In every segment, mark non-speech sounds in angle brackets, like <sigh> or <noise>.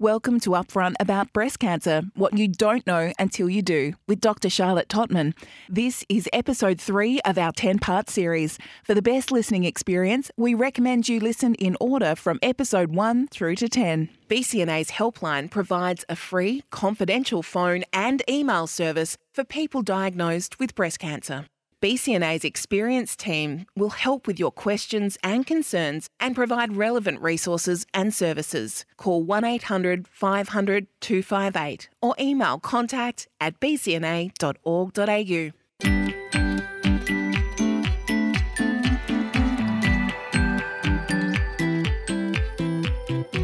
Welcome to Upfront About Breast Cancer What You Don't Know Until You Do with Dr. Charlotte Tottman. This is episode three of our 10 part series. For the best listening experience, we recommend you listen in order from episode one through to 10. BCNA's helpline provides a free, confidential phone and email service for people diagnosed with breast cancer. BCNA's experienced team will help with your questions and concerns and provide relevant resources and services. Call 1 800 500 258 or email contact at bcna.org.au.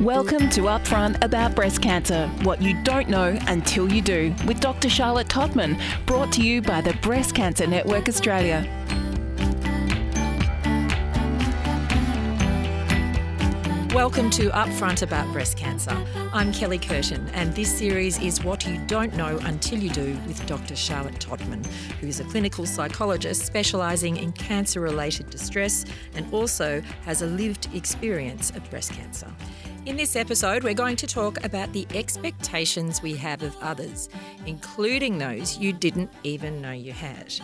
Welcome to Upfront About Breast Cancer What You Don't Know Until You Do with Dr. Charlotte Tottman, brought to you by the Breast Cancer Network Australia. Welcome to Upfront About Breast Cancer. I'm Kelly Curtin, and this series is What You Don't Know Until You Do with Dr. Charlotte Tottman, who is a clinical psychologist specialising in cancer related distress and also has a lived experience of breast cancer. In this episode, we're going to talk about the expectations we have of others, including those you didn't even know you had.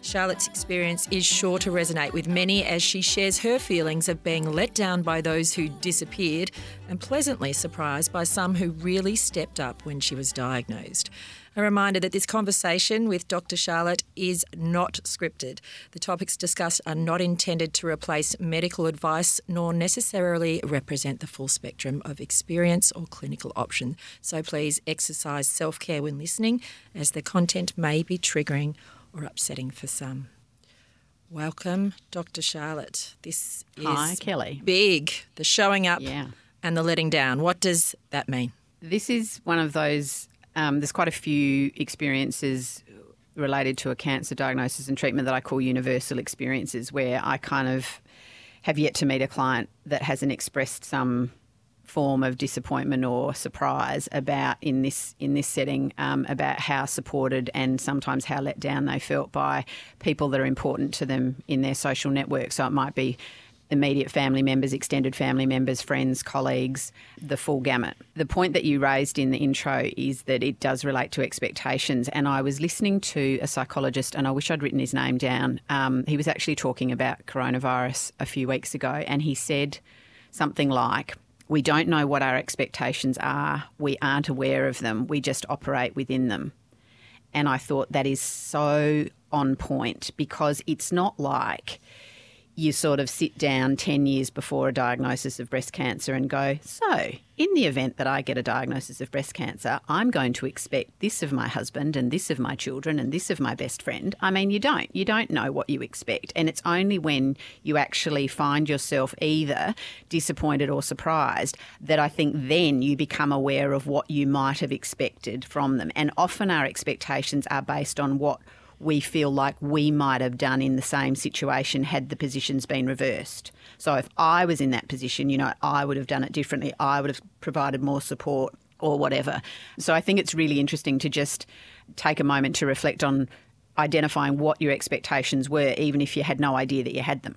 Charlotte's experience is sure to resonate with many as she shares her feelings of being let down by those who disappeared and pleasantly surprised by some who really stepped up when she was diagnosed. A reminder that this conversation with Dr. Charlotte is not scripted. The topics discussed are not intended to replace medical advice nor necessarily represent the full spectrum of experience or clinical option. So please exercise self care when listening, as the content may be triggering or upsetting for some. Welcome, Dr. Charlotte. This is Hi, Kelly. big. The showing up Yeah. and the letting down. What does that mean? This is one of those, um, there's quite a few experiences related to a cancer diagnosis and treatment that I call universal experiences, where I kind of have yet to meet a client that hasn't expressed some form of disappointment or surprise about in this in this setting um, about how supported and sometimes how let down they felt by people that are important to them in their social network. So it might be immediate family members, extended family members, friends, colleagues, the full gamut. The point that you raised in the intro is that it does relate to expectations. And I was listening to a psychologist, and I wish I'd written his name down. Um, he was actually talking about coronavirus a few weeks ago, and he said something like, we don't know what our expectations are. We aren't aware of them. We just operate within them. And I thought that is so on point because it's not like you sort of sit down 10 years before a diagnosis of breast cancer and go, So, in the event that I get a diagnosis of breast cancer, I'm going to expect this of my husband and this of my children and this of my best friend. I mean, you don't. You don't know what you expect. And it's only when you actually find yourself either disappointed or surprised that I think then you become aware of what you might have expected from them. And often our expectations are based on what we feel like we might have done in the same situation had the positions been reversed. So if I was in that position, you know, I would have done it differently. I would have provided more support or whatever. So I think it's really interesting to just take a moment to reflect on identifying what your expectations were, even if you had no idea that you had them.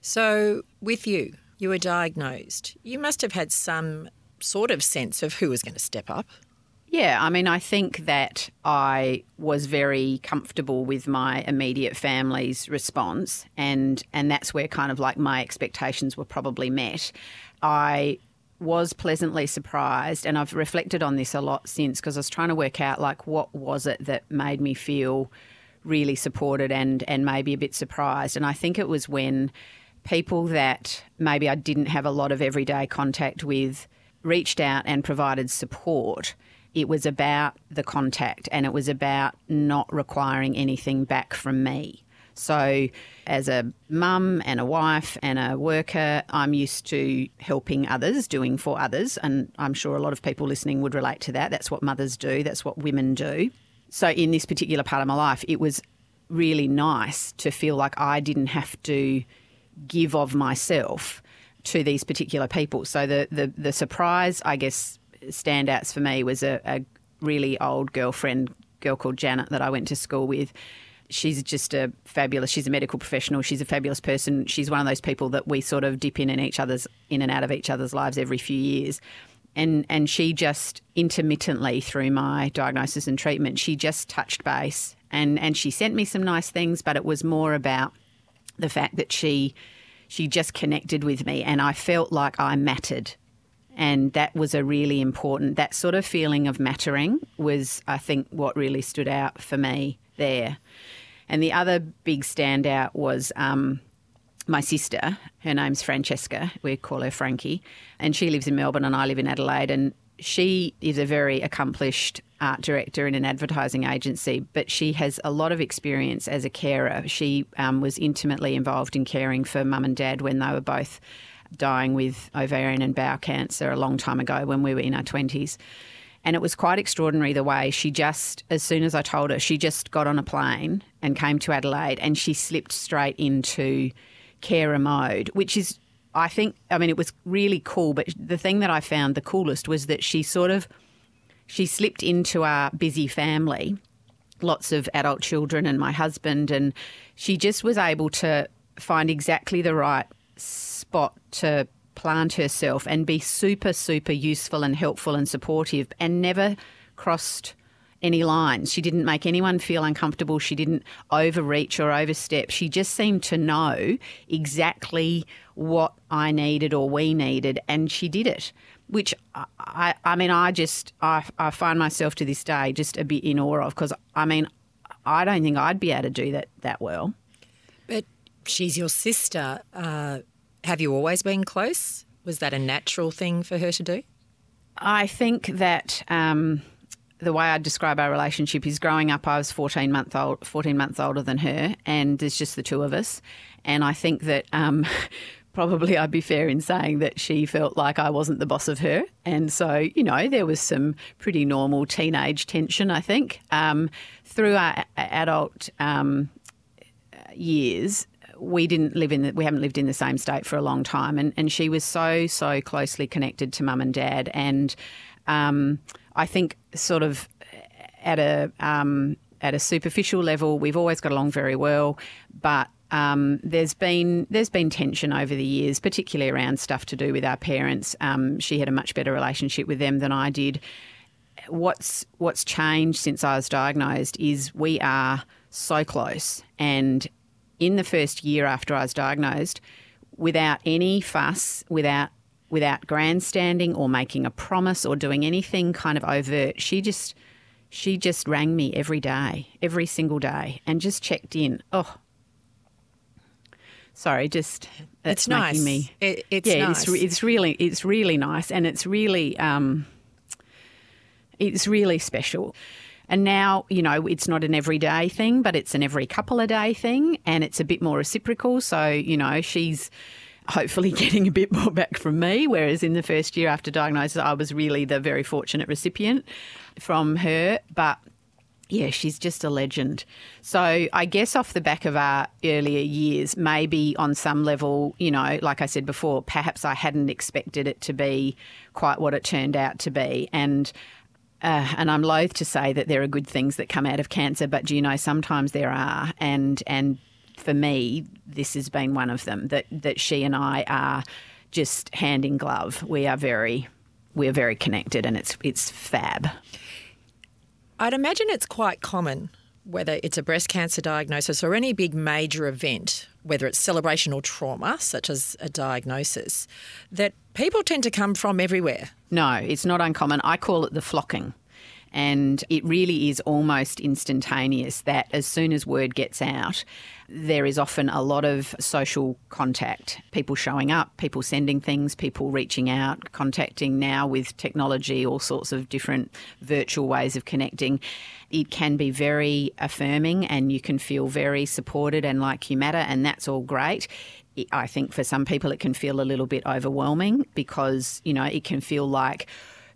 So, with you, you were diagnosed. You must have had some sort of sense of who was going to step up. Yeah, I mean, I think that I was very comfortable with my immediate family's response, and and that's where kind of like my expectations were probably met. I was pleasantly surprised, and I've reflected on this a lot since because I was trying to work out like what was it that made me feel really supported and and maybe a bit surprised, and I think it was when people that maybe I didn't have a lot of everyday contact with reached out and provided support it was about the contact and it was about not requiring anything back from me. So, as a mum and a wife and a worker, I'm used to helping others, doing for others. And I'm sure a lot of people listening would relate to that. That's what mothers do, that's what women do. So, in this particular part of my life, it was really nice to feel like I didn't have to give of myself to these particular people. So, the, the, the surprise, I guess, standouts for me was a, a really old girlfriend, girl called Janet, that I went to school with. She's just a fabulous. She's a medical professional. She's a fabulous person. She's one of those people that we sort of dip in in each other's in and out of each other's lives every few years. and and she just intermittently through my diagnosis and treatment, she just touched base and and she sent me some nice things, but it was more about the fact that she she just connected with me, and I felt like I mattered. And that was a really important, that sort of feeling of mattering was, I think, what really stood out for me there. And the other big standout was um, my sister. Her name's Francesca. We call her Frankie. And she lives in Melbourne and I live in Adelaide. And she is a very accomplished art director in an advertising agency, but she has a lot of experience as a carer. She um, was intimately involved in caring for mum and dad when they were both dying with ovarian and bowel cancer a long time ago when we were in our 20s. And it was quite extraordinary the way she just, as soon as I told her, she just got on a plane and came to Adelaide and she slipped straight into carer mode, which is, I think, I mean, it was really cool. But the thing that I found the coolest was that she sort of, she slipped into our busy family, lots of adult children and my husband, and she just was able to find exactly the right spot to plant herself and be super, super useful and helpful and supportive and never crossed any lines. She didn't make anyone feel uncomfortable. She didn't overreach or overstep. She just seemed to know exactly what I needed or we needed, and she did it. Which I, I mean, I just I, I find myself to this day just a bit in awe of because I mean, I don't think I'd be able to do that that well. But she's your sister. Uh, have you always been close? Was that a natural thing for her to do? I think that um, the way I describe our relationship is growing up. I was fourteen month old, fourteen months older than her, and there's just the two of us. And I think that um, <laughs> probably I'd be fair in saying that she felt like I wasn't the boss of her, and so you know there was some pretty normal teenage tension. I think um, through our adult um, years, we didn't live in the, we haven't lived in the same state for a long time, and and she was so so closely connected to mum and dad, and um, I think sort of at a um, at a superficial level, we've always got along very well, but um, there's been there's been tension over the years, particularly around stuff to do with our parents. Um, she had a much better relationship with them than I did. What's what's changed since I was diagnosed is we are so close, and in the first year after I was diagnosed, without any fuss, without without grandstanding or making a promise or doing anything kind of overt, she just she just rang me every day, every single day, and just checked in. Oh, sorry, just it's nice. Me, it, it's yeah, nice. It's, it's really it's really nice, and it's really um, it's really special. And now, you know, it's not an everyday thing, but it's an every couple of day thing, and it's a bit more reciprocal. So, you know, she's hopefully <laughs> getting a bit more back from me. Whereas in the first year after diagnosis, I was really the very fortunate recipient from her. But yeah, she's just a legend. So I guess off the back of our earlier years, maybe on some level, you know, like I said before, perhaps I hadn't expected it to be quite what it turned out to be. And uh, and I'm loath to say that there are good things that come out of cancer, but do you know sometimes there are, and and for me, this has been one of them. That that she and I are just hand in glove. We are very we are very connected, and it's it's fab. I'd imagine it's quite common, whether it's a breast cancer diagnosis or any big major event, whether it's celebration or trauma, such as a diagnosis, that people tend to come from everywhere. No, it's not uncommon. I call it the flocking. And it really is almost instantaneous that as soon as word gets out, there is often a lot of social contact. People showing up, people sending things, people reaching out, contacting now with technology, all sorts of different virtual ways of connecting. It can be very affirming and you can feel very supported and like you matter, and that's all great. I think for some people it can feel a little bit overwhelming because, you know, it can feel like,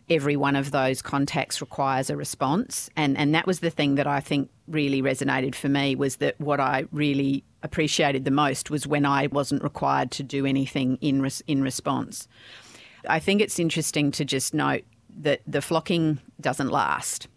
every one of those contacts requires a response. And, and that was the thing that I think really resonated for me was that what I really appreciated the most was when I wasn't required to do anything in, res- in response. I think it's interesting to just note that the flocking doesn't last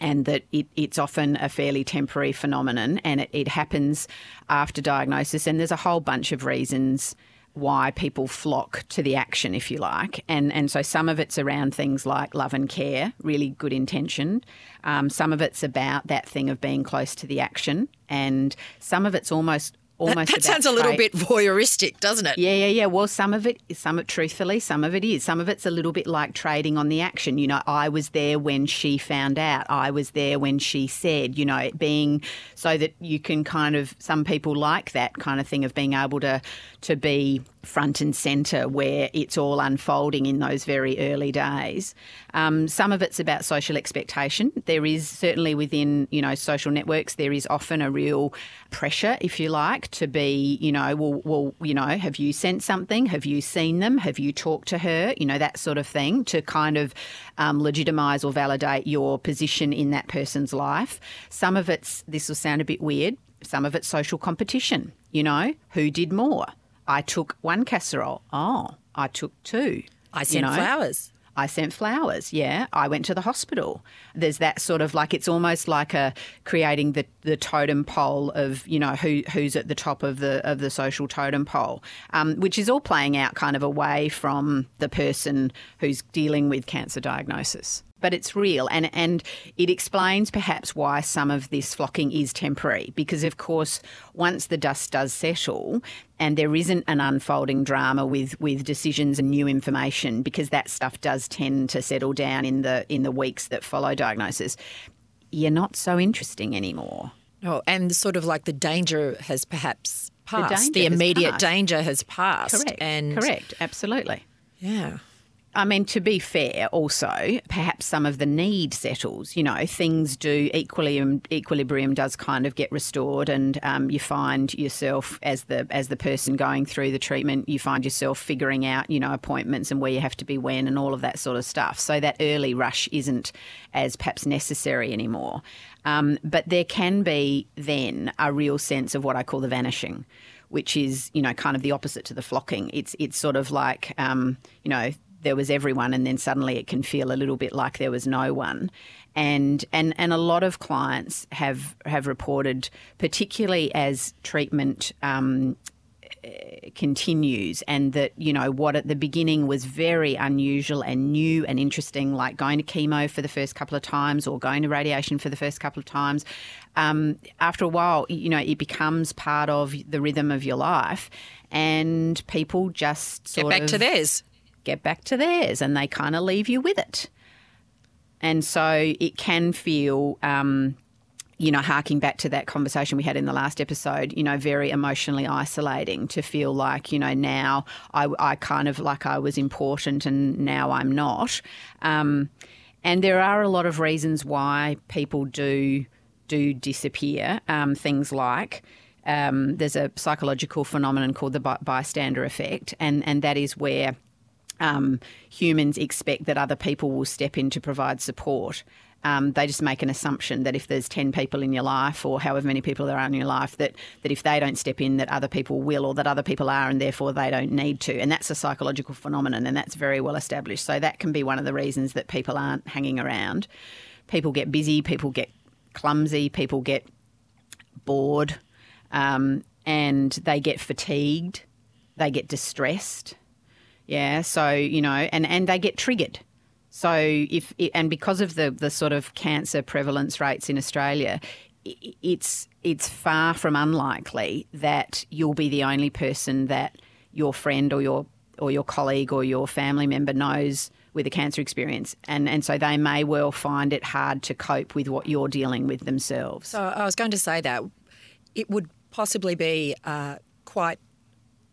and that it, it's often a fairly temporary phenomenon and it, it happens after diagnosis. And there's a whole bunch of reasons why people flock to the action, if you like. And, and so some of it's around things like love and care, really good intention. Um, some of it's about that thing of being close to the action. And some of it's almost almost. That, that sounds a little bit voyeuristic, doesn't it? Yeah, yeah, yeah. Well, some of it, some of truthfully, some of it is. Some of it's a little bit like trading on the action. You know, I was there when she found out. I was there when she said. You know, being so that you can kind of. Some people like that kind of thing of being able to to be front and centre where it's all unfolding in those very early days. Um, some of it's about social expectation. There is certainly within you know social networks there is often a real pressure, if you like, to be you know well well you know have you sent something? Have you seen them? Have you talked to her? You know that sort of thing to kind of um, legitimise or validate your position in that person's life. Some of it's this will sound a bit weird. Some of it's social competition. You know who did more I took one casserole. Oh, I took two. I sent you know? flowers. I sent flowers. Yeah, I went to the hospital. There's that sort of like it's almost like a creating the, the totem pole of you know who who's at the top of the of the social totem pole, um, which is all playing out kind of away from the person who's dealing with cancer diagnosis but it's real and and it explains perhaps why some of this flocking is temporary because of course once the dust does settle and there isn't an unfolding drama with with decisions and new information because that stuff does tend to settle down in the in the weeks that follow diagnosis you're not so interesting anymore. Oh and sort of like the danger has perhaps passed. The, the immediate passed. danger has passed. Correct. And correct. Absolutely. Yeah I mean, to be fair, also, perhaps some of the need settles. You know, things do equilibrium equilibrium does kind of get restored, and um, you find yourself as the as the person going through the treatment, you find yourself figuring out, you know, appointments and where you have to be when, and all of that sort of stuff. So that early rush isn't as perhaps necessary anymore. Um, but there can be then a real sense of what I call the vanishing which is you know kind of the opposite to the flocking. It's it's sort of like um, you know there was everyone and then suddenly it can feel a little bit like there was no one. And and and a lot of clients have have reported particularly as treatment um, continues and that you know what at the beginning was very unusual and new and interesting like going to chemo for the first couple of times or going to radiation for the first couple of times um, after a while you know it becomes part of the rhythm of your life and people just get back of, to theirs get back to theirs and they kind of leave you with it. And so it can feel, um, you know, harking back to that conversation we had in the last episode, you know, very emotionally isolating to feel like, you know, now I, I kind of like I was important and now I'm not. Um, and there are a lot of reasons why people do do disappear. Um, things like um, there's a psychological phenomenon called the bystander effect, and and that is where um, humans expect that other people will step in to provide support. Um, they just make an assumption that if there's 10 people in your life or however many people there are in your life, that, that if they don't step in, that other people will or that other people are and therefore they don't need to. And that's a psychological phenomenon and that's very well established. So that can be one of the reasons that people aren't hanging around. People get busy, people get clumsy, people get bored, um, and they get fatigued, they get distressed. Yeah, so you know, and and they get triggered. So if and because of the the sort of cancer prevalence rates in Australia, it's it's far from unlikely that you'll be the only person that your friend or your or your colleague or your family member knows with a cancer experience and and so they may well find it hard to cope with what you're dealing with themselves. So I was going to say that it would possibly be uh, quite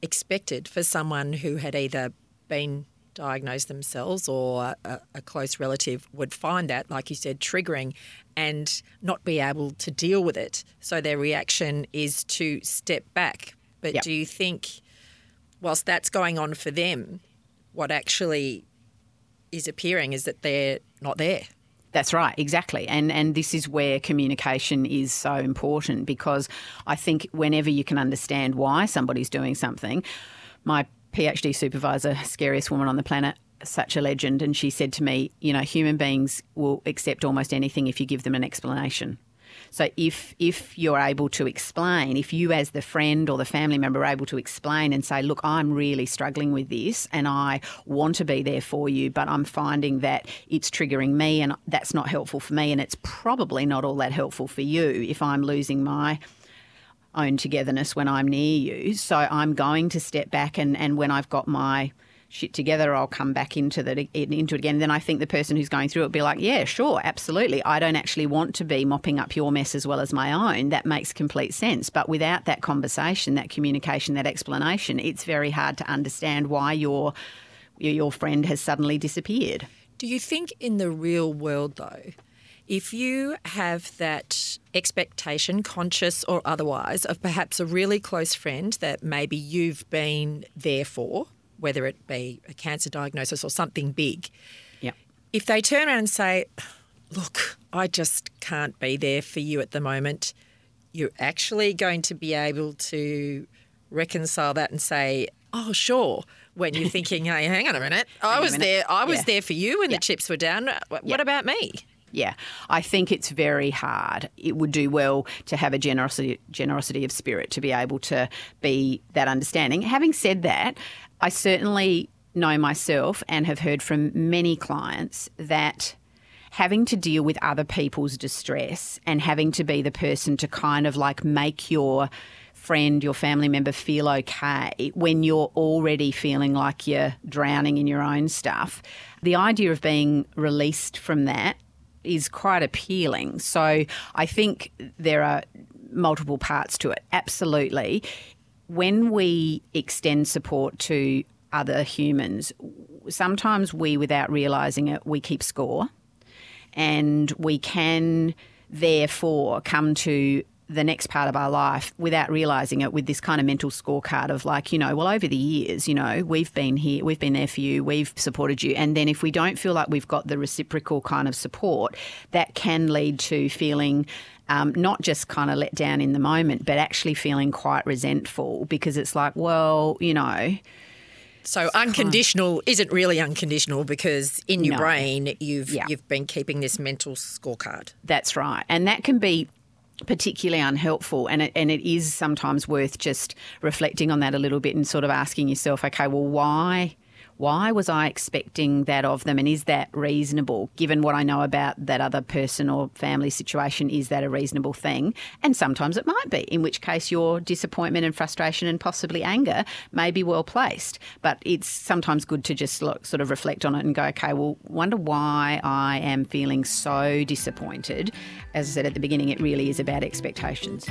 expected for someone who had either been diagnosed themselves or a, a, close relative would find that, like you said, triggering and not be able to deal with it. So their reaction is to step back. But yep. do you think, whilst that's going on for them, what actually is appearing is that they're not there? That's right, exactly. And and this is where communication is so important because I think whenever you can understand why somebody's doing something, my PhD supervisor, scariest woman on the planet, such a legend. And she said to me, you know, human beings will accept almost anything if you give them an explanation. So if if you're able to explain, if you as the friend or the family member are able to explain and say, "Look, I'm really struggling with this and I want to be there for you, but I'm finding that it's triggering me and that's not helpful for me and it's probably not all that helpful for you if I'm losing my own togetherness when I'm near you. So I'm going to step back and, and when I've got my shit together, I'll come back into the into it again. Then I think the person who's going through it will be like, yeah, sure, absolutely. I don't actually want to be mopping up your mess as well as my own. That makes complete sense. But without that conversation, that communication, that explanation, it's very hard to understand why your your friend has suddenly disappeared. Do you think in the real world though, if you have that expectation, conscious or otherwise, of perhaps a really close friend that maybe you've been there for, whether it be a cancer diagnosis or something big, yeah. if they turn around and say, Look, I just can't be there for you at the moment, you're actually going to be able to reconcile that and say, Oh, sure. When you're <laughs> thinking, hey, hang on a minute, I was minute. there. I was yeah. there for you when yeah. the chips were down. What yeah. about me? Yeah, I think it's very hard. It would do well to have a generosity generosity of spirit to be able to be that understanding. Having said that, I certainly know myself and have heard from many clients that having to deal with other people's distress and having to be the person to kind of like make your friend, your family member feel okay when you're already feeling like you're drowning in your own stuff. The idea of being released from that is quite appealing. So I think there are multiple parts to it. Absolutely. When we extend support to other humans, sometimes we, without realizing it, we keep score and we can therefore come to the next part of our life without realizing it with this kind of mental scorecard of like, you know, well, over the years, you know, we've been here, we've been there for you, we've supported you. And then if we don't feel like we've got the reciprocal kind of support, that can lead to feeling. Um, not just kind of let down in the moment, but actually feeling quite resentful because it's like, well, you know, so unconditional isn't really unconditional because in your no. brain you've yeah. you've been keeping this mental scorecard. That's right, and that can be particularly unhelpful and it, and it is sometimes worth just reflecting on that a little bit and sort of asking yourself okay well why why was I expecting that of them? And is that reasonable? Given what I know about that other person or family situation, is that a reasonable thing? And sometimes it might be, in which case your disappointment and frustration and possibly anger may be well placed. But it's sometimes good to just look, sort of reflect on it and go, okay, well, wonder why I am feeling so disappointed. As I said at the beginning, it really is about expectations.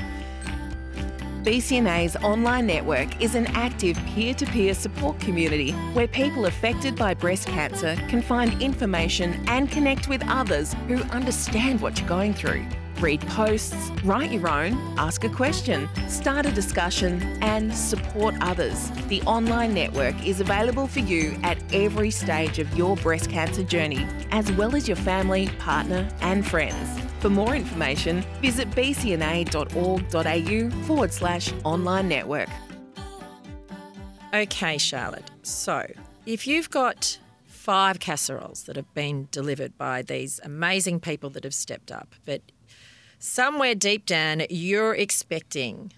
BCNA's online network is an active peer to peer support community where people affected by breast cancer can find information and connect with others who understand what you're going through. Read posts, write your own, ask a question, start a discussion, and support others. The online network is available for you at every stage of your breast cancer journey, as well as your family, partner, and friends. For more information, visit bcna.org.au forward slash online network. Okay, Charlotte. So, if you've got five casseroles that have been delivered by these amazing people that have stepped up, but somewhere deep down you're expecting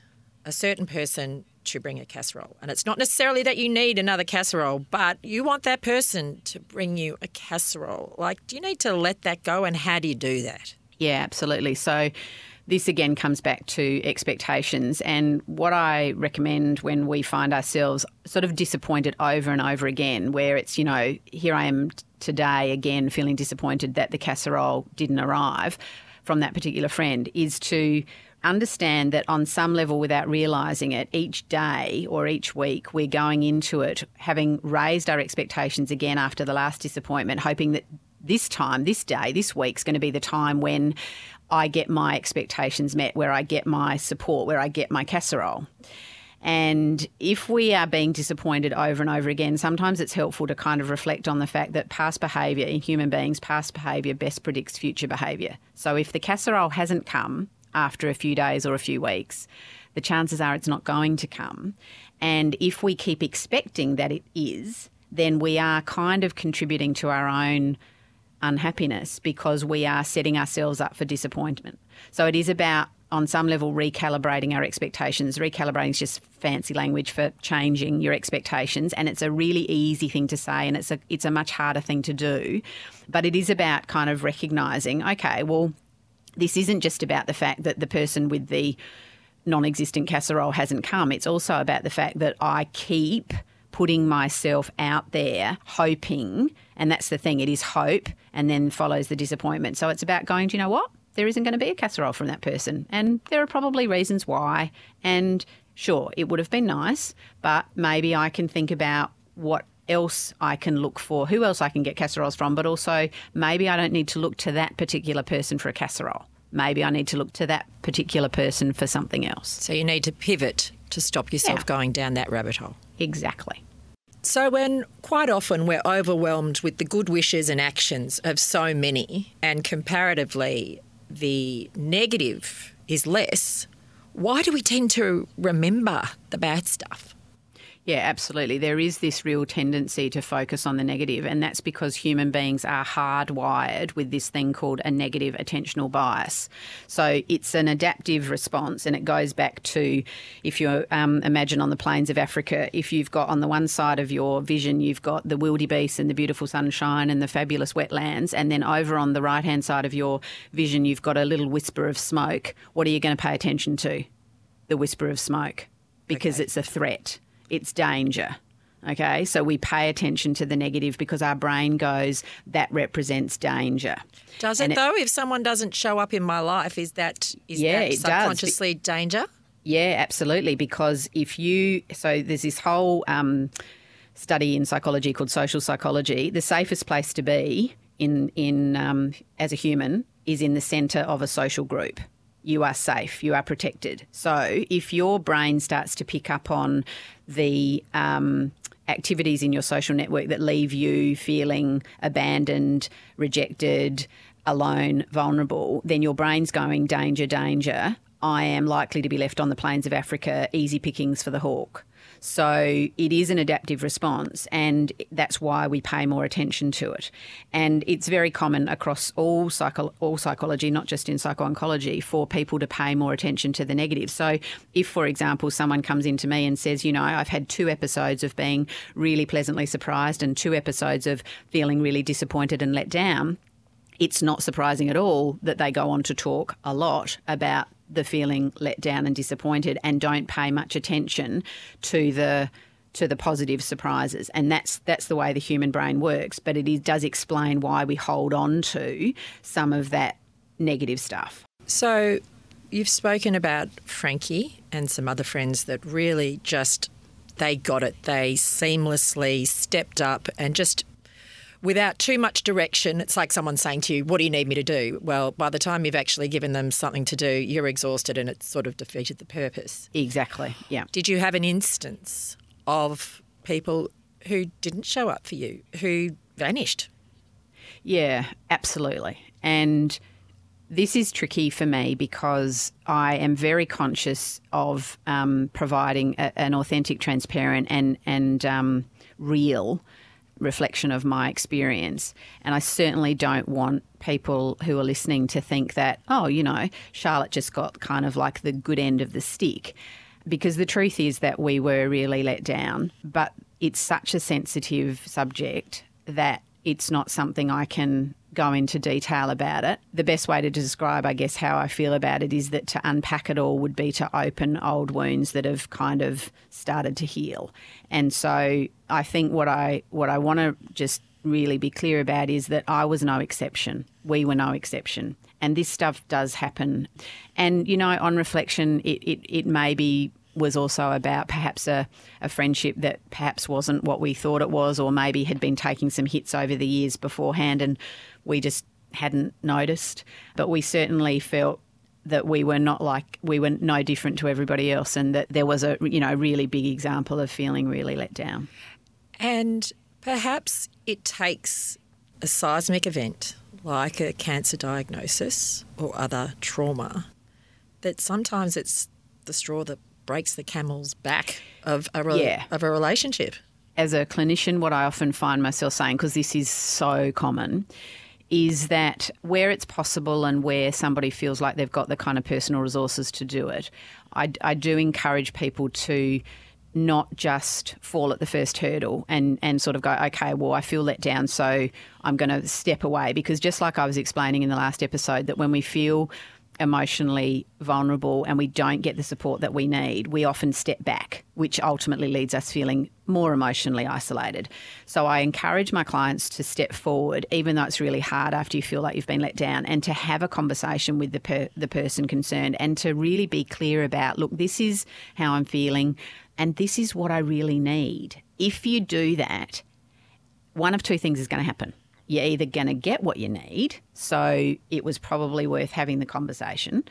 a certain person to bring a casserole. And it's not necessarily that you need another casserole, but you want that person to bring you a casserole. Like, do you need to let that go and how do you do that? Yeah, absolutely. So this again comes back to expectations. And what I recommend when we find ourselves sort of disappointed over and over again, where it's, you know, here I am today again feeling disappointed that the casserole didn't arrive from that particular friend, is to understand that on some level, without realizing it, each day or each week, we're going into it having raised our expectations again after the last disappointment, hoping that this time, this day, this week's going to be the time when I get my expectations met, where I get my support, where I get my casserole. And if we are being disappointed over and over again, sometimes it's helpful to kind of reflect on the fact that past behaviour in human beings, past behaviour best predicts future behaviour. So if the casserole hasn't come after a few days or a few weeks, the chances are it's not going to come. And if we keep expecting that it is, then we are kind of contributing to our own unhappiness because we are setting ourselves up for disappointment. So it is about on some level recalibrating our expectations. Recalibrating is just fancy language for changing your expectations and it's a really easy thing to say and it's a it's a much harder thing to do. But it is about kind of recognizing, okay, well this isn't just about the fact that the person with the non-existent casserole hasn't come. It's also about the fact that I keep putting myself out there hoping and that's the thing it is hope and then follows the disappointment so it's about going do you know what there isn't going to be a casserole from that person. And there are probably reasons why. And sure, it would have been nice, but maybe I can think about what else I can look for, who else I can get casseroles from, but also maybe I don't need to look to that particular person for a casserole. Maybe I need to look to that particular person for something else. So you need to pivot to stop yourself Yeah. going down that rabbit hole. Exactly. So, when quite often we're overwhelmed with the good wishes and actions of so many, and comparatively the negative is less, why do we tend to remember the bad stuff? Yeah, absolutely. There is this real tendency to focus on the negative, and that's because human beings are hardwired with this thing called a negative attentional bias. So it's an adaptive response, and it goes back to if you um, imagine on the plains of Africa, if you've got on the one side of your vision, you've got the wildebeest and the beautiful sunshine and the fabulous wetlands, and then over on the right hand side of your vision, you've got a little whisper of smoke. What are you going to pay attention to? The whisper of smoke, because Okay. it's a threat it's danger. Okay, so we pay attention to the negative because our brain goes, that represents danger. Does it it- though? If someone doesn't show up in my life, is that is Yeah, that it does. subconsciously danger? Yeah, absolutely. Because if you, so there's this whole um, study in psychology called social psychology. The safest place to be in in um, as a human is in the centre of a social group. You are safe. You are protected. So if your brain starts to pick up on the um, activities in your social network that leave you feeling abandoned, rejected, alone, vulnerable, then your brain's going danger, danger. I am likely to be left on the plains of Africa, easy pickings for the hawk. So it is an adaptive response, and that's why we pay more attention to it. And it's very common across all psycho- all psychology, not just in psycho-oncology, for people to pay more attention to the negative. So if, for example, someone comes into me and says, you know, I've had two episodes of being really pleasantly surprised and two episodes of feeling really disappointed and let down, it's not surprising at all that they go on to talk a lot about the feeling let down and disappointed and don't pay much attention to the to the positive surprises and that's that's the way the human brain works but it is, does explain why we hold on to some of that negative stuff So you've spoken about Frankie and some other friends that really just they got it. They seamlessly stepped up and just without too much direction. It's like someone saying to you, "What do you need me to do?" Well, by the time you've actually given them something to do, you're exhausted and it's sort of defeated the purpose. exactly yeah Did you have an instance of people who didn't show up for you, who vanished? Yeah, absolutely. And this is tricky for me because I am very conscious of um, providing a, an authentic, transparent, and and um, real reflection of my experience. And I certainly don't want people who are listening to think that, oh, you know, Charlotte just got kind of like the good end of the stick. Because the truth is that we were really let down, but it's such a sensitive subject that it's not something I can go into detail about it. The best way to describe, I guess, how I feel about it is that to unpack it all would be to open old wounds that have kind of started to heal. And so I think what I what I want to just really be clear about is that I was no exception. We were no exception. And this stuff does happen. And, you know, on reflection, it, it, it maybe was also about perhaps a, a friendship that perhaps wasn't what we thought it was, or maybe had been taking some hits over the years beforehand and we just hadn't noticed. But we certainly felt that we were not like we were no different to everybody else and that there was a you know really big example of feeling really let down. And perhaps it takes a seismic event like a cancer diagnosis or other trauma that sometimes it's the straw that breaks the camel's back of a, re- Yeah. of a relationship. as a clinician, what I often find myself saying, because this is so common, is that where it's possible and where somebody feels like they've got the kind of personal resources to do it, I, I do encourage people to not just fall at the first hurdle and, and sort of go, okay, well, I feel let down, so I'm going to step away. Because just like I was explaining in the last episode, that when we feel emotionally vulnerable and we don't get the support that we need, we often step back, which ultimately leads us feeling more emotionally isolated. So I encourage my clients to step forward, even though it's really hard after you feel like you've been let down, and to have a conversation with the per- the person concerned, and to really be clear about, look, this is how I'm feeling, and this is what I really need. If you do that, one of two things is going to happen you're either going to get what you need, so it was probably worth having the conversation,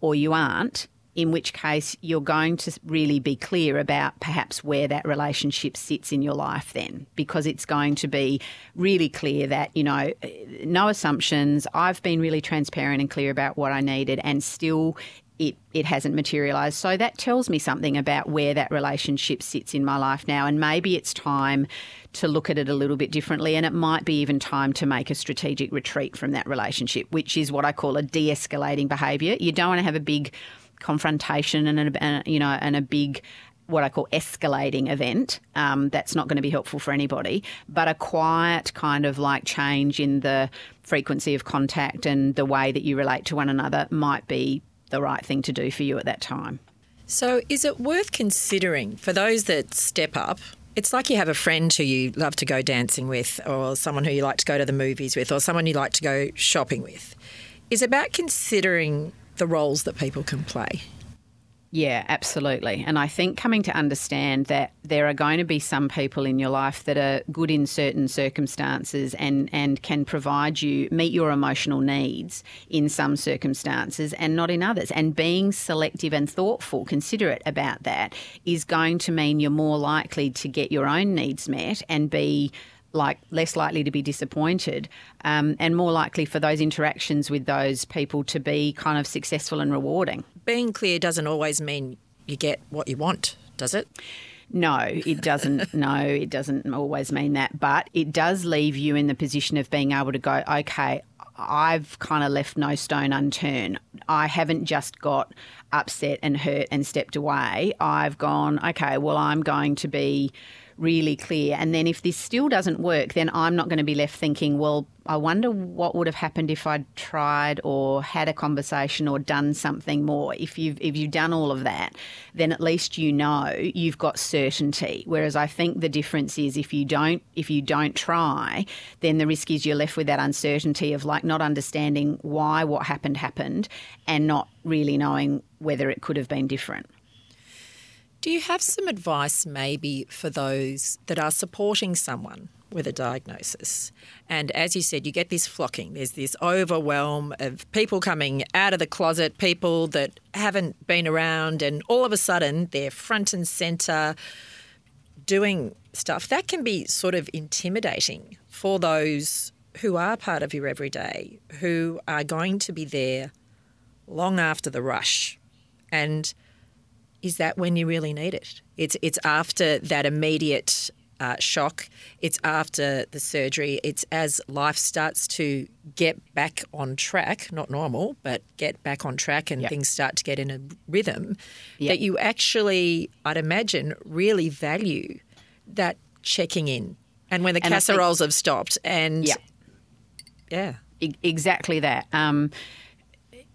or you aren't, in which case you're going to really be clear about perhaps where that relationship sits in your life then, because it's going to be really clear that, you know, eh, no assumptions. I've been really transparent and clear about what I needed, and still it, it hasn't materialized. So that tells me something about where that relationship sits in my life now. And maybe it's time to look at it a little bit differently. And it might be even time to make a strategic retreat from that relationship, which is what I call a de escalating behavior. You don't want to have a big confrontation and, a, you know, and a big what I call escalating event. Um, that's not going to be helpful for anybody, but a quiet kind of like change in the frequency of contact and the way that you relate to one another might be the right thing to do for you at that time. So, is it worth considering for those that step up? It's like you have a friend who you love to go dancing with, or someone who you like to go to the movies with, or someone you like to go shopping with. Is about considering the roles that people can play. Yeah, absolutely. And I think coming to understand that there are going to be some people in your life that are good in certain circumstances and, and can provide you, meet your emotional needs in some circumstances and not in others. And being selective and thoughtful, considerate about that, is going to mean you're more likely to get your own needs met and be like less likely to be disappointed um, and more likely for those interactions with those people to be kind of successful and rewarding. Being clear doesn't always mean you get what you want, does it? No, it doesn't. <laughs> no, it doesn't always mean that. But it does leave you in the position of being able to go, okay, I've kind of left no stone unturned. I haven't just got upset and hurt and stepped away. I've gone, okay, well, I'm going to be really clear. And then if this still doesn't work, then I'm not going to be left thinking, well, I wonder what would have happened if I'd tried or had a conversation or done something more. If you've if you've done all of that, then at least you know you've got certainty. Whereas I think the difference is if you don't if you don't try, then the risk is you're left with that uncertainty of like not understanding why what happened happened and not really knowing whether it could have been different. Do you have some advice maybe for those that are supporting someone with a diagnosis? And as you said, you get this flocking. There's this overwhelm of people coming out of the closet, people that haven't been around, and all of a sudden they're front and centre doing stuff. That can be sort of intimidating for those who are part of your everyday, who are going to be there long after the rush. And is that when you really need it. It's it's after that immediate uh, shock. It's after the surgery. It's as life starts to get back on track, not normal, but get back on track and yep. things start to get in a rhythm, yep. that you actually, I'd imagine, really value that checking in. And when the and casseroles think, have stopped and yeah. Yeah. exactly that. Um,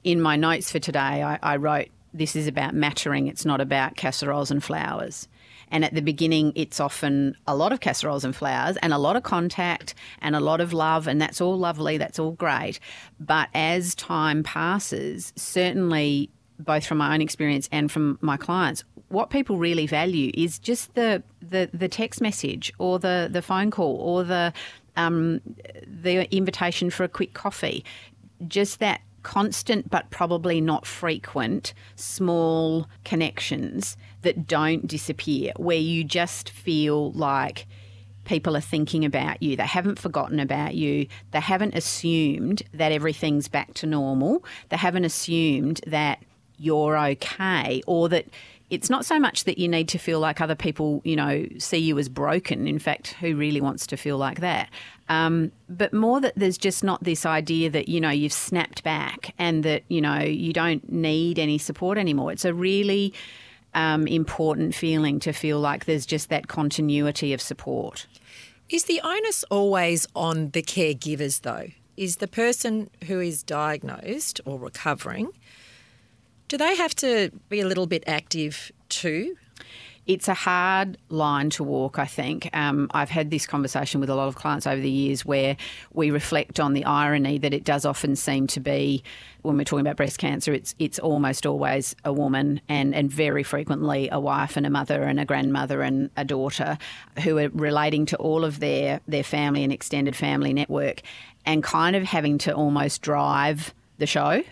in my notes for today, I, I wrote this is about mattering, it's not about casseroles and flowers. And at the beginning, it's often a lot of casseroles and flowers and a lot of contact and a lot of love, and that's all lovely, that's all great. But as time passes, certainly both from my own experience and from my clients, what people really value is just the the, the text message or the, the phone call or the um, the invitation for a quick coffee. Just that constant but probably not frequent small connections that don't disappear, where you just feel like people are thinking about you. They haven't forgotten about you. They haven't assumed that everything's back to normal. They haven't assumed that you're okay or that it's not so much that you need to feel like other people, you know, see you as broken. In fact, who really wants to feel like that? Um, but more that there's just not this idea that, you know, you've snapped back and that, you know, you don't need any support anymore. It's a really um, important feeling to feel like there's just that continuity of support. Is the onus always on the caregivers, though? Is the person who is diagnosed or recovering do they have to be a little bit active too? It's a hard line to walk, I think. Um, I've had this conversation with a lot of clients over the years where we reflect on the irony that it does often seem to be, when we're talking about breast cancer, it's it's almost always a woman and, and very frequently a wife and a mother and a grandmother and a daughter who are relating to all of their, their family and extended family network and kind of having to almost drive the show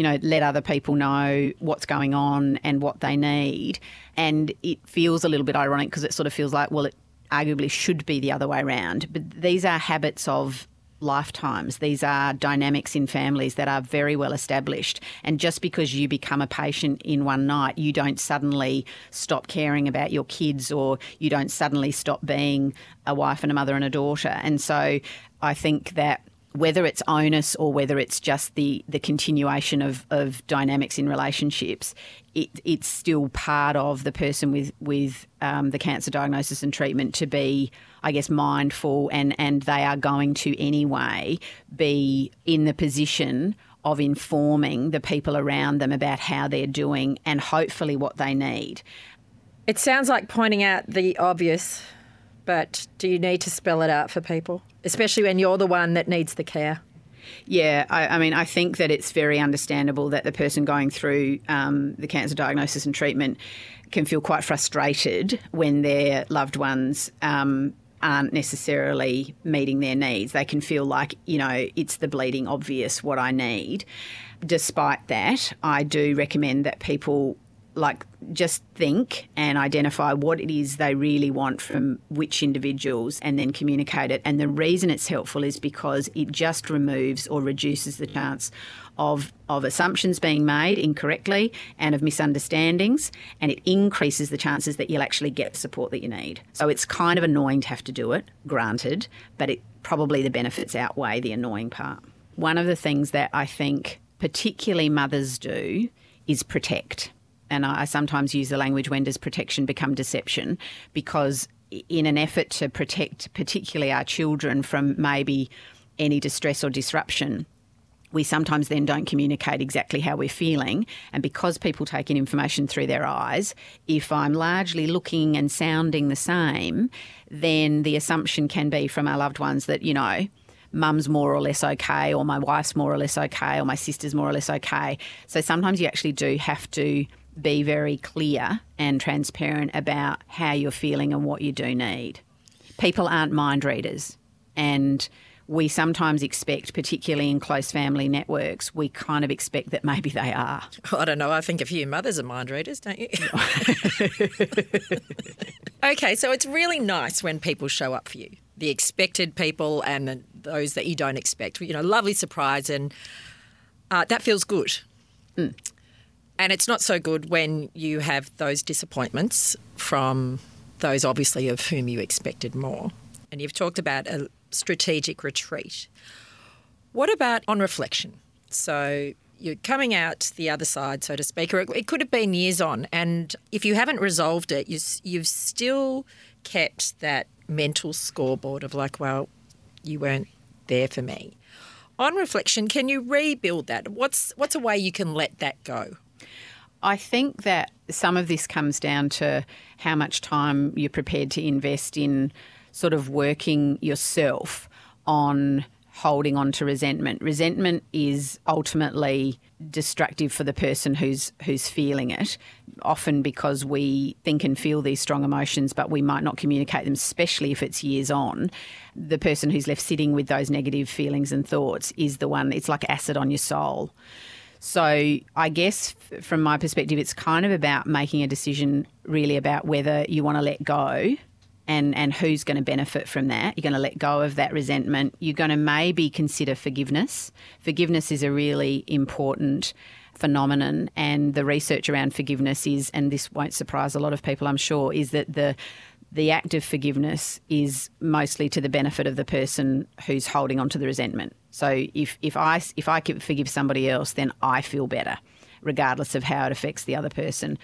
you know, let other people know what's going on and what they need. And it feels a little bit ironic because it sort of feels like, well, it arguably should be the other way around. But these are habits of lifetimes. These are dynamics in families that are very well established. And just because you become a patient in one night, you don't suddenly stop caring about your kids or you don't suddenly stop being a wife and a mother and a daughter. And so I think that whether it's onus or whether it's just the, the continuation of, of dynamics in relationships, it, it's still part of the person with, with um, the cancer diagnosis and treatment to be, I guess, mindful and, and they are going to anyway be in the position of informing the people around them about how they're doing and hopefully what they need. It sounds like pointing out the obvious, but do you need to spell it out for people? especially when you're the one that needs the care. Yeah, I, I, mean, I think that it's very understandable that the person going through um, the cancer diagnosis and treatment can feel quite frustrated when their loved ones um, aren't necessarily meeting their needs. They can feel like, you know, it's the bleeding obvious what I need. Despite that, I do recommend that people like just think and identify what it is they really want from which individuals and then communicate it. And the reason it's helpful is because it just removes or reduces the chance of, of assumptions being made incorrectly and of misunderstandings, and it increases the chances that you'll actually get support that you need. So it's kind of annoying to have to do it, granted, but it probably the benefits outweigh the annoying part. One of the things that I think particularly mothers do is protect and I sometimes use the language when does protection become deception because in an effort to protect particularly our children from maybe any distress or disruption we sometimes then don't communicate exactly how we're feeling. And because people take in information through their eyes, if I'm largely looking and sounding the same, then the assumption can be from our loved ones that, you know, mum's more or less okay, or my wife's more or less okay, or my sister's more or less okay. So sometimes you actually do have to be very clear and transparent about how you're feeling and what you do need. People aren't mind readers, and we sometimes expect, particularly in close family networks, we kind of expect that maybe they are. <laughs> I don't know. I think a few mothers are mind readers, don't you? <laughs> okay, so it's really nice when people show up for you the expected people and those that you don't expect. You know, lovely surprise, and uh, that feels good. Mm. And it's not so good when you have those disappointments from those, obviously, of whom you expected more. And you've talked about a strategic retreat. What about on reflection? So you're coming out the other side, so to speak, or it could have been years on. And if you haven't resolved it, you've still kept that mental scoreboard of like, well, you weren't there for me. On reflection, can you rebuild that? What's what's a way you can let that go? I think that some of this comes down to how much time you're prepared to invest in sort of working yourself on holding on to resentment. Resentment is ultimately destructive for the person who's who's feeling it. Often because we think and feel these strong emotions, but we might not communicate them, especially if it's years on. The person who's left sitting with those negative feelings and thoughts is the one. It's like acid on your soul. So I guess from my perspective, it's kind of about making a decision really about whether you want to let go and, and who's going to benefit from that. You're going to let go of that resentment. You're going to maybe consider forgiveness. Forgiveness is a really important phenomenon, and the research around forgiveness is, and this won't surprise a lot of people, I'm sure, is that the the act of forgiveness is mostly to the benefit of the person who's holding on to the resentment. So if, if I if I forgive somebody else, then I feel better, regardless of how it affects the other person.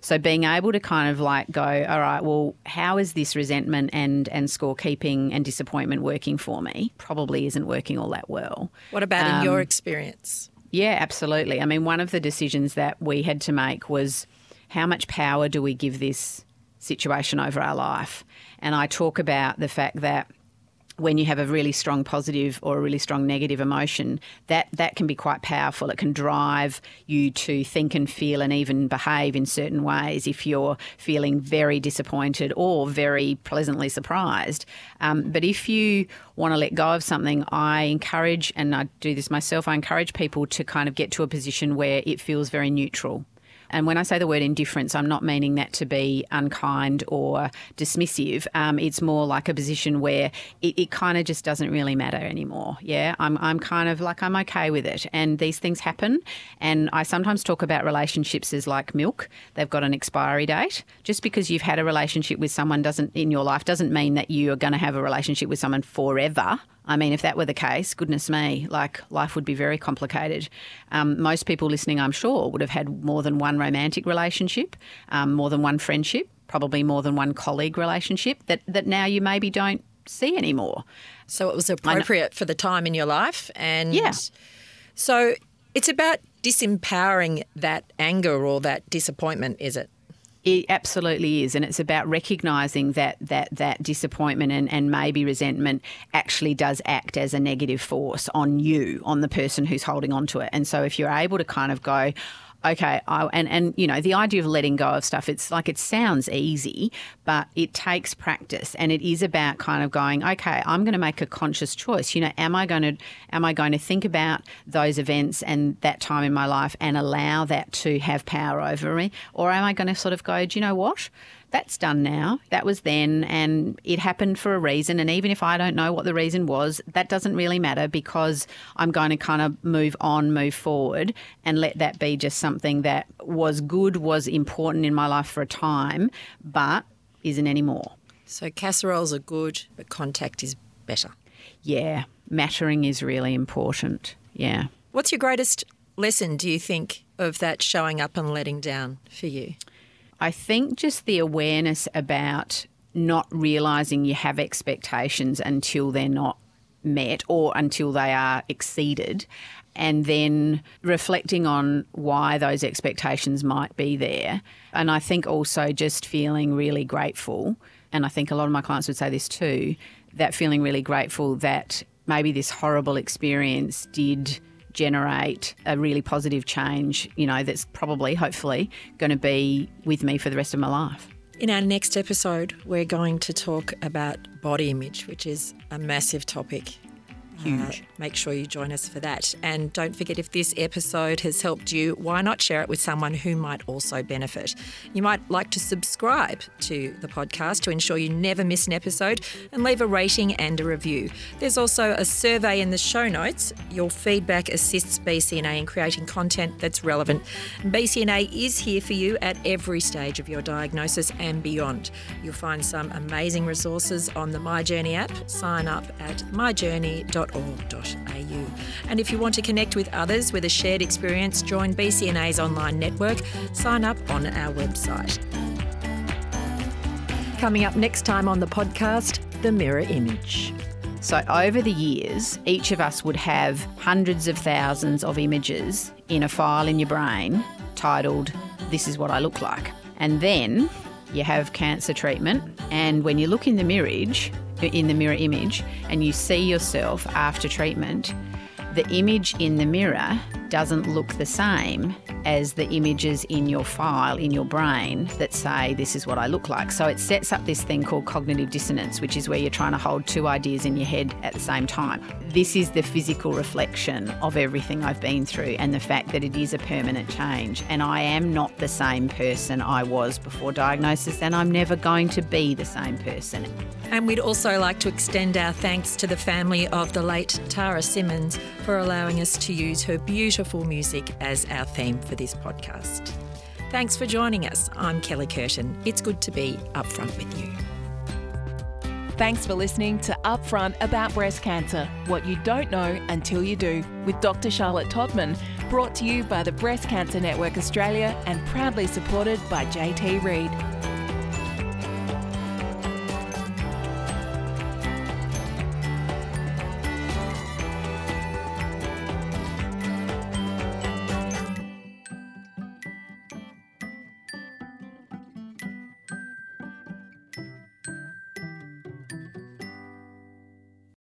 So being able to kind of like go, all right, well, how is this resentment and and scorekeeping and disappointment working for me? Probably isn't working all that well. What about um, in your experience? Yeah, absolutely. I mean, one of the decisions that we had to make was how much power do we give this situation over our life? And I talk about the fact that when you have a really strong positive or a really strong negative emotion, that, that can be quite powerful. It can drive you to think and feel and even behave in certain ways if you're feeling very disappointed or very pleasantly surprised. Um, but if you want to let go of something, I encourage, and I do this myself, I encourage people to kind of get to a position where it feels very neutral. And when I say the word indifference, I'm not meaning that to be unkind or dismissive. Um, it's more like a position where it, it kind of just doesn't really matter anymore. Yeah, I'm, I'm kind of like, I'm okay with it. And these things happen. And I sometimes talk about relationships as like milk, they've got an expiry date. Just because you've had a relationship with someone doesn't in your life doesn't mean that you are going to have a relationship with someone forever. I mean, if that were the case, goodness me, like life would be very complicated. Um, most people listening, I'm sure, would have had more than one romantic relationship, um, more than one friendship, probably more than one colleague relationship that, that now you maybe don't see anymore. So it was appropriate for the time in your life. And yeah. so it's about disempowering that anger or that disappointment, is it? It absolutely is, and it's about recognising that that that disappointment and, and maybe resentment actually does act as a negative force on you, on the person who's holding on to it. And so, if you're able to kind of go, okay, I, and and you know the idea of letting go of stuff. It's like it sounds easy, but it takes practice, and it is about kind of going, okay, I'm going to make a conscious choice. You know, am I going to am I going to think about those events and that time in my life and allow that to have power over me, or am I going to sort of go, do you know what? That's done now. That was then, and it happened for a reason. And even if I don't know what the reason was, that doesn't really matter because I'm going to kind of move on, move forward, and let that be just something that was good, was important in my life for a time, but isn't anymore. So casseroles are good, but contact is better. Yeah, mattering is really important. Yeah. What's your greatest lesson, do you think, of that showing up and letting down for you? I think just the awareness about not realizing you have expectations until they're not met or until they are exceeded and then reflecting on why those expectations might be there. And I think also just feeling really grateful, and I think a lot of my clients would say this too, that feeling really grateful that maybe this horrible experience did generate a really positive change, you know, that's probably, hopefully, going to be with me for the rest of my life. In our next episode, we're going to talk about body image, which is a massive topic Huge. Uh, make sure you join us for that. And don't forget if this episode has helped you, why not share it with someone who might also benefit? You might like to subscribe to the podcast to ensure you never miss an episode and leave a rating and a review. There's also a survey in the show notes. Your feedback assists BCNA in creating content that's relevant. BCNA is here for you at every stage of your diagnosis and beyond. You'll find some amazing resources on the My Journey app. Sign up at myjourney.com bcna.org.au. And if you want to connect with others with a shared experience, join BCNA's online network. Sign up on our website. Coming up next time on the podcast, the mirror image. So, over the years, each of us would have hundreds of thousands of images in a file in your brain titled, This is what I look like. And then you have cancer treatment, and when you look in the mirror, in the mirror image and you see yourself after treatment, the image in the mirror doesn't look the same as the images in your file in your brain that say this is what I look like. So it sets up this thing called cognitive dissonance, which is where you're trying to hold two ideas in your head at the same time. This is the physical reflection of everything I've been through and the fact that it is a permanent change. And I am not the same person I was before diagnosis, and I'm never going to be the same person. And we'd also like to extend our thanks to the family of the late Tara Simmons for allowing us to use her beautiful music as our theme for this podcast. Thanks for joining us. I'm Kelly Curtin. It's good to be upfront with you. Thanks for listening to Upfront About Breast Cancer What You Don't Know Until You Do with Dr. Charlotte Tottman, brought to you by the Breast Cancer Network Australia and proudly supported by JT Reid.